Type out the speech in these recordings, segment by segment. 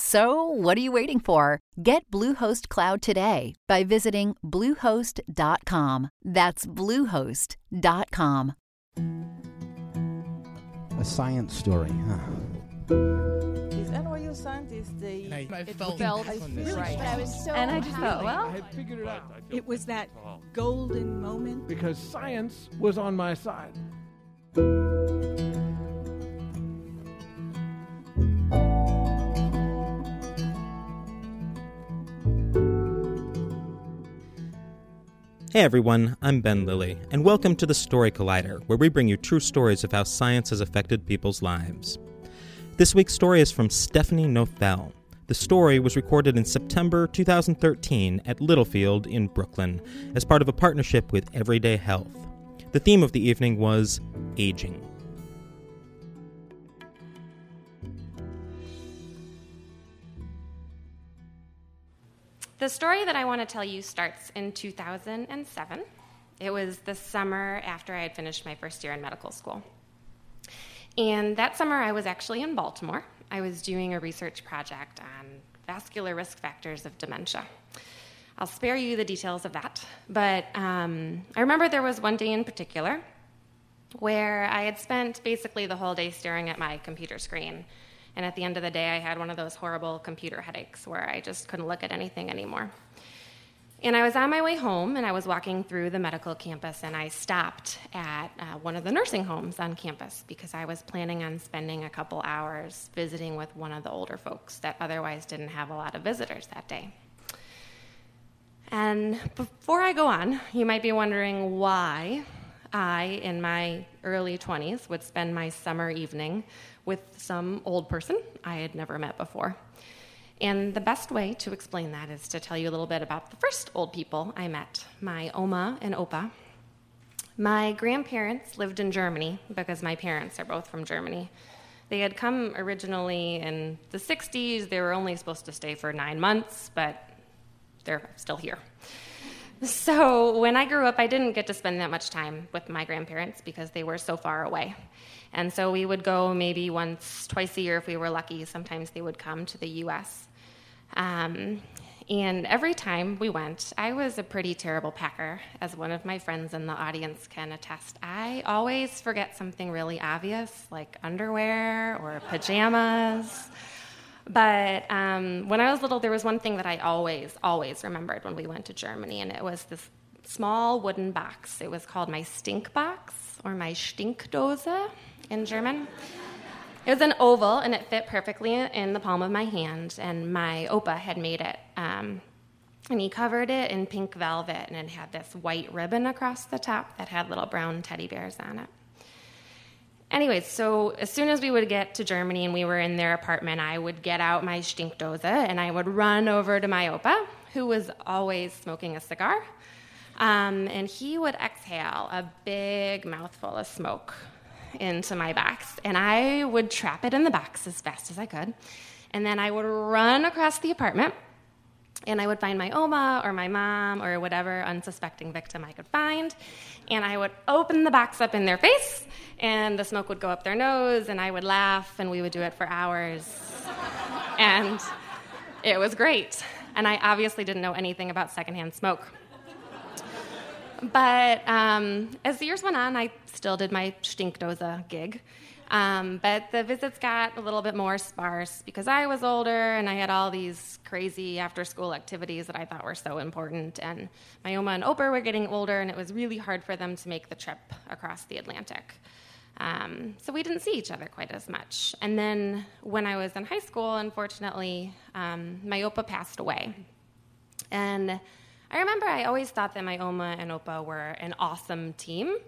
So, what are you waiting for? Get Bluehost Cloud today by visiting Bluehost.com. That's Bluehost.com. A science story, huh? These NYU scientists, they And I it felt felt this really Right. felt- I was so and I just thought, well, I had figured it out It was that golden moment. because science was on my side. Hey everyone, I'm Ben Lillie, and welcome to the Story Collider, where we bring you true stories of how science has affected people's lives. This week's story is from Stephanie Nothelle. The story was recorded in September 2013 at Littlefield in Brooklyn as part of a partnership with Everyday Health. The theme of the evening was aging. The story that I want to tell you starts in 2007. It was the summer after I had finished my first year in medical school. And that summer, I was actually in Baltimore. I was doing a research project on vascular risk factors of dementia. I'll spare you the details of that, but um, I remember there was one day in particular where I had spent basically the whole day staring at my computer screen. And at the end of the day, I had one of those horrible computer headaches where I just couldn't look at anything anymore. And I was on my way home and I was walking through the medical campus and I stopped at uh, one of the nursing homes on campus because I was planning on spending a couple hours visiting with one of the older folks that otherwise didn't have a lot of visitors that day. And before I go on, you might be wondering why I, in my early 20s, would spend my summer evening with some old person I had never met before. And the best way to explain that is to tell you a little bit about the first old people I met my Oma and Opa. My grandparents lived in Germany because my parents are both from Germany. They had come originally in the 60s. They were only supposed to stay for nine months, but they're still here. So when I grew up, I didn't get to spend that much time with my grandparents because they were so far away. And so we would go maybe once, twice a year if we were lucky. Sometimes they would come to the US. Um, and every time we went, I was a pretty terrible packer, as one of my friends in the audience can attest. I always forget something really obvious, like underwear or pajamas. But um, when I was little, there was one thing that I always, always remembered when we went to Germany, and it was this small wooden box. It was called my stink box or my Stinkdose in German. It was an oval, and it fit perfectly in the palm of my hand, and my opa had made it. Um, and he covered it in pink velvet, and it had this white ribbon across the top that had little brown teddy bears on it. Anyways, so as soon as we would get to Germany and we were in their apartment, I would get out my Stinkdose and I would run over to my opa, who was always smoking a cigar. Um, and he would exhale a big mouthful of smoke into my box. And I would trap it in the box as fast as I could. And then I would run across the apartment and I would find my Oma or my mom or whatever unsuspecting victim I could find. And I would open the box up in their face, and the smoke would go up their nose, and I would laugh, and we would do it for hours. and it was great. And I obviously didn't know anything about secondhand smoke. But um, as the years went on, I still did my Stinkdose gig. Um, but the visits got a little bit more sparse because I was older and I had all these crazy after school activities that I thought were so important. And my Oma and Opa were getting older, and it was really hard for them to make the trip across the Atlantic. Um, so we didn't see each other quite as much. And then when I was in high school, unfortunately, um, my Opa passed away. And I remember I always thought that my Oma and Opa were an awesome team,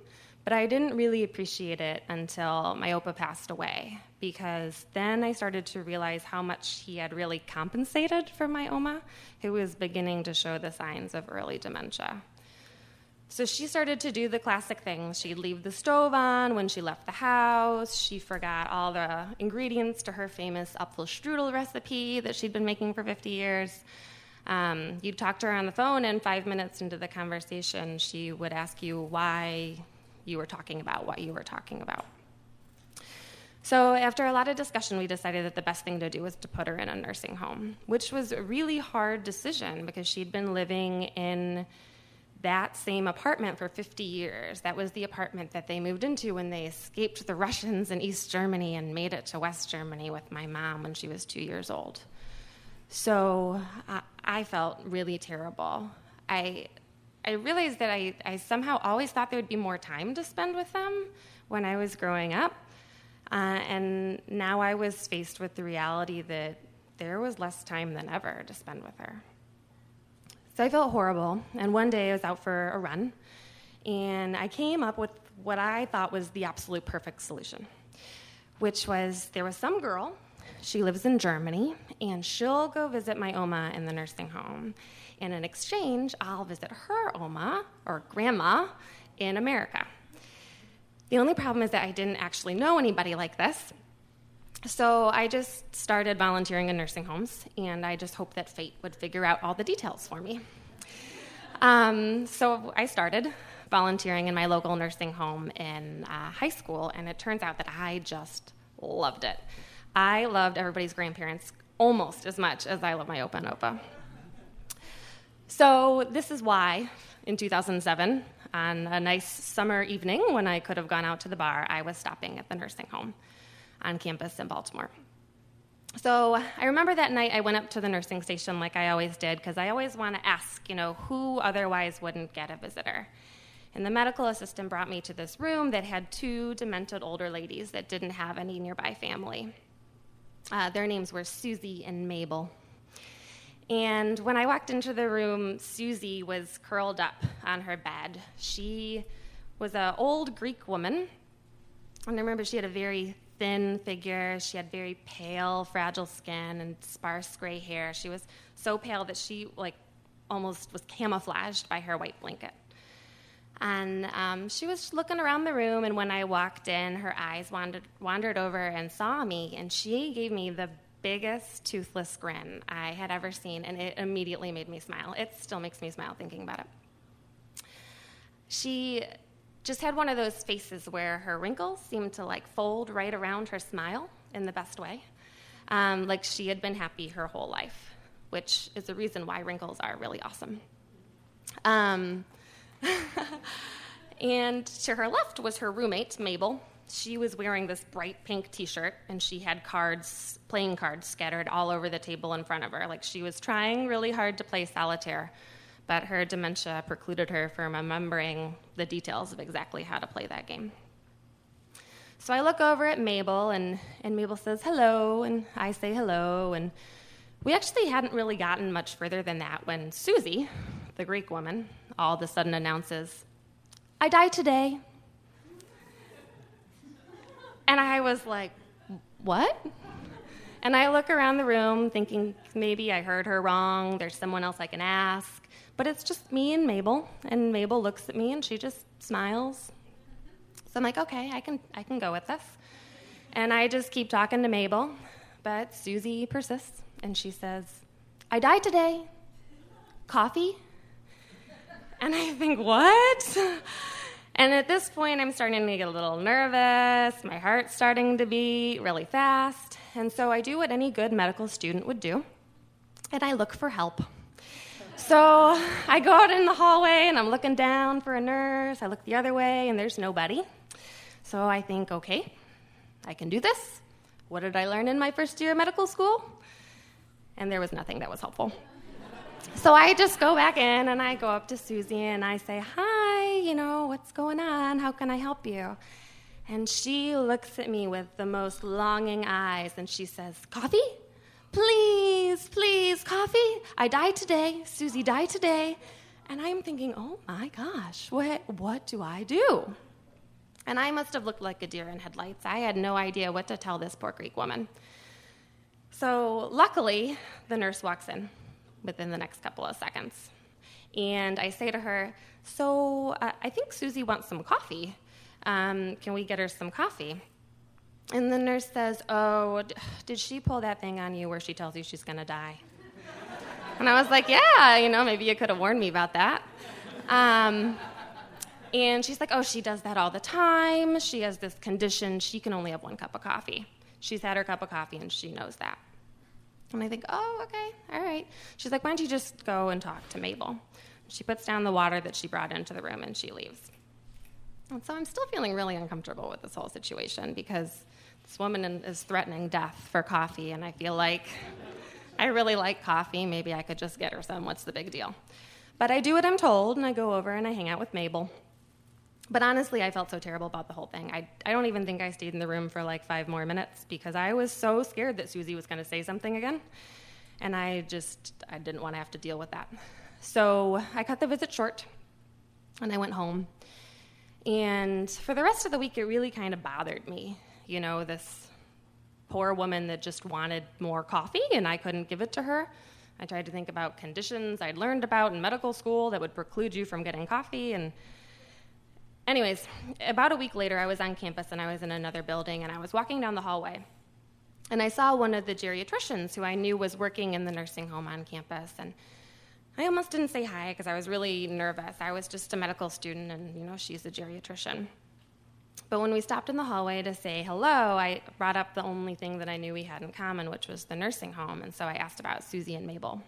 but I didn't really appreciate it until my Opa passed away because then I started to realize how much he had really compensated for my Oma, who was beginning to show the signs of early dementia. So she started to do the classic things. She'd leave the stove on when she left the house. She forgot all the ingredients to her famous Apfelstrudel recipe that she'd been making for 50 years. Um, you'd talk to her on the phone, and five minutes into the conversation, she would ask you why you were talking about what you were talking about. So, after a lot of discussion, we decided that the best thing to do was to put her in a nursing home, which was a really hard decision because she'd been living in that same apartment for 50 years. That was the apartment that they moved into when they escaped the Russians in East Germany and made it to West Germany with my mom when she was two years old. So I felt really terrible. I, I realized that I, I somehow always thought there would be more time to spend with them when I was growing up. Uh, and now I was faced with the reality that there was less time than ever to spend with her. So I felt horrible. And one day I was out for a run, and I came up with what I thought was the absolute perfect solution, which was there was some girl, she lives in Germany, and she'll go visit my Oma in the nursing home. And in exchange, I'll visit her Oma or grandma in America. The only problem is that I didn't actually know anybody like this. So I just started volunteering in nursing homes, and I just hoped that fate would figure out all the details for me. Um, so I started volunteering in my local nursing home in uh, high school, and it turns out that I just loved it. I loved everybody's grandparents almost as much as I love my Opa and Opa. So this is why, in 2007, on a nice summer evening when I could have gone out to the bar, I was stopping at the nursing home on campus in Baltimore. So I remember that night I went up to the nursing station like I always did because I always want to ask, you know, who otherwise wouldn't get a visitor. And the medical assistant brought me to this room that had two demented older ladies that didn't have any nearby family. Uh, their names were Susie and Mabel. And when I walked into the room, Susie was curled up on her bed. She was an old Greek woman. And I remember she had a very thin figure. She had very pale, fragile skin and sparse gray hair. She was so pale that she like almost was camouflaged by her white blanket. And um, she was looking around the room, and when I walked in, her eyes wandered, wandered over and saw me, and she gave me the biggest toothless grin I had ever seen, and it immediately made me smile. It still makes me smile thinking about it. She just had one of those faces where her wrinkles seemed to like fold right around her smile in the best way, um, like she had been happy her whole life, which is the reason why wrinkles are really awesome. Um, and to her left was her roommate, Mabel. She was wearing this bright pink t shirt, and she had cards, playing cards, scattered all over the table in front of her. Like she was trying really hard to play solitaire, but her dementia precluded her from remembering the details of exactly how to play that game. So I look over at Mabel, and, and Mabel says hello, and I say hello, and we actually hadn't really gotten much further than that when Susie, the Greek woman, all of a sudden announces, I die today. And I was like, What? And I look around the room thinking maybe I heard her wrong. There's someone else I can ask. But it's just me and Mabel. And Mabel looks at me and she just smiles. So I'm like, okay, I can, I can go with this. And I just keep talking to Mabel. But Susie persists and she says, I died today. Coffee? And I think, what? And at this point, I'm starting to get a little nervous. My heart's starting to beat really fast. And so I do what any good medical student would do, and I look for help. So I go out in the hallway and I'm looking down for a nurse. I look the other way and there's nobody. So I think, okay, I can do this. What did I learn in my first year of medical school? And there was nothing that was helpful. So I just go back in and I go up to Susie and I say, Hi, you know, what's going on? How can I help you? And she looks at me with the most longing eyes and she says, Coffee? Please, please, coffee? I died today. Susie died today. And I'm thinking, oh my gosh, what, what do I do? And I must have looked like a deer in headlights. I had no idea what to tell this poor Greek woman. So, luckily, the nurse walks in within the next couple of seconds. And I say to her, So, uh, I think Susie wants some coffee. Um, can we get her some coffee? And the nurse says, Oh, d- did she pull that thing on you where she tells you she's going to die? And I was like, Yeah, you know, maybe you could have warned me about that. Um, and she's like, Oh, she does that all the time. She has this condition. She can only have one cup of coffee. She's had her cup of coffee and she knows that. And I think, Oh, okay, all right. She's like, Why don't you just go and talk to Mabel? She puts down the water that she brought into the room and she leaves. And so I'm still feeling really uncomfortable with this whole situation because this woman is threatening death for coffee, and I feel like I really like coffee. Maybe I could just get her some. What's the big deal? But I do what I'm told, and I go over and I hang out with Mabel. But honestly, I felt so terrible about the whole thing. I, I don't even think I stayed in the room for like five more minutes because I was so scared that Susie was going to say something again. And I just, I didn't want to have to deal with that. So I cut the visit short and I went home. And for the rest of the week, it really kind of bothered me. You know, this poor woman that just wanted more coffee and I couldn't give it to her. I tried to think about conditions I'd learned about in medical school that would preclude you from getting coffee. And, anyways, about a week later, I was on campus and I was in another building and I was walking down the hallway. And I saw one of the geriatricians who I knew was working in the nursing home on campus. And I almost didn't say hi because I was really nervous. I was just a medical student, and you know, she's a geriatrician. But when we stopped in the hallway to say hello, I brought up the only thing that I knew we had in common, which was the nursing home. And so I asked about Susie and Mabel.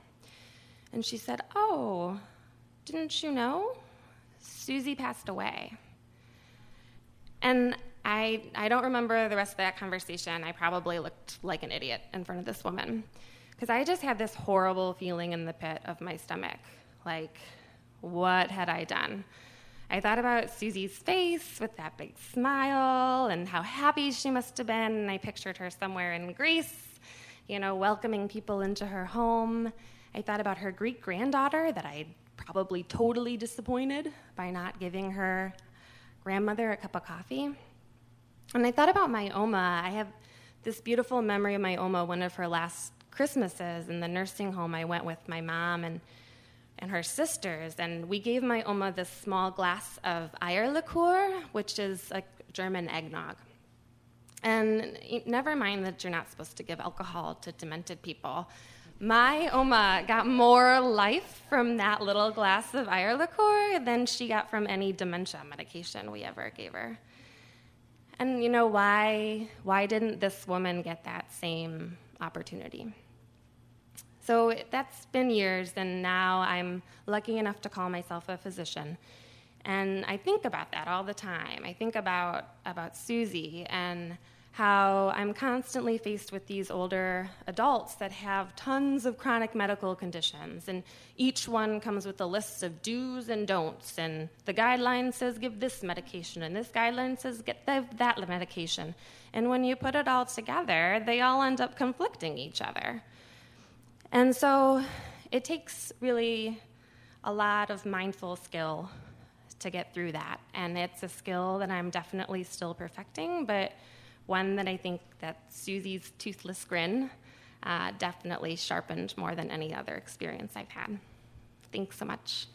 And she said, Oh, didn't you know? Susie passed away. And I, I don't remember the rest of that conversation. I probably looked like an idiot in front of this woman because I just had this horrible feeling in the pit of my stomach. Like, what had I done? I thought about Susie's face with that big smile and how happy she must have been. And I pictured her somewhere in Greece, you know, welcoming people into her home. I thought about her Greek granddaughter that I'd probably totally disappointed by not giving her grandmother a cup of coffee. And I thought about my Oma. I have this beautiful memory of my Oma, one of her last Christmases in the nursing home. I went with my mom and and her sisters, and we gave my Oma this small glass of Eierlikör, which is a German eggnog. And never mind that you're not supposed to give alcohol to demented people. My Oma got more life from that little glass of Eierlikör than she got from any dementia medication we ever gave her. And you know why? Why didn't this woman get that same opportunity? So that's been years, and now I'm lucky enough to call myself a physician. And I think about that all the time. I think about, about Susie and how I'm constantly faced with these older adults that have tons of chronic medical conditions, and each one comes with a list of do's and don'ts. And the guideline says give this medication, and this guideline says get that medication. And when you put it all together, they all end up conflicting each other. And so it takes really a lot of mindful skill to get through that. And it's a skill that I'm definitely still perfecting, but one that I think that Susie's toothless grin uh, definitely sharpened more than any other experience I've had. Thanks so much.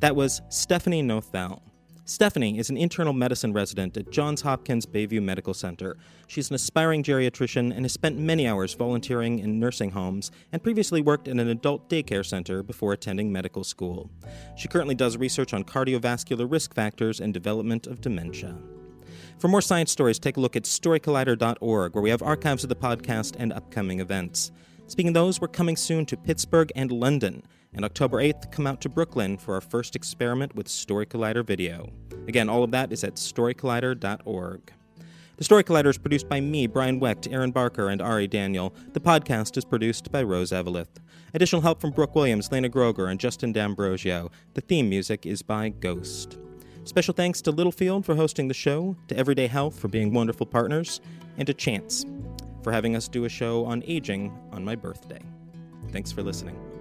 That was Stephanie Nothelle. Stephanie is an internal medicine resident at Johns Hopkins Bayview Medical Center. She's an aspiring geriatrician and has spent many hours volunteering in nursing homes and previously worked in an adult daycare center before attending medical school. She currently does research on cardiovascular risk factors and development of dementia. For more science stories, take a look at storycollider.org, where we have archives of the podcast and upcoming events. Speaking of those, we're coming soon to Pittsburgh and London and October 8th, come out to Brooklyn for our first experiment with Story Collider video. Again, all of that is at storycollider.org. The Story Collider is produced by me, Brian Wecht, Erin Barker, and Ari Daniel. The podcast is produced by Rose Eveleth. Additional help from Brooke Williams, Lena Groeger, and Justin D'Ambrosio. The theme music is by Ghost. Special thanks to Littlefield for hosting the show, to Everyday Health for being wonderful partners, and to Chance for having us do a show on aging on my birthday. Thanks for listening.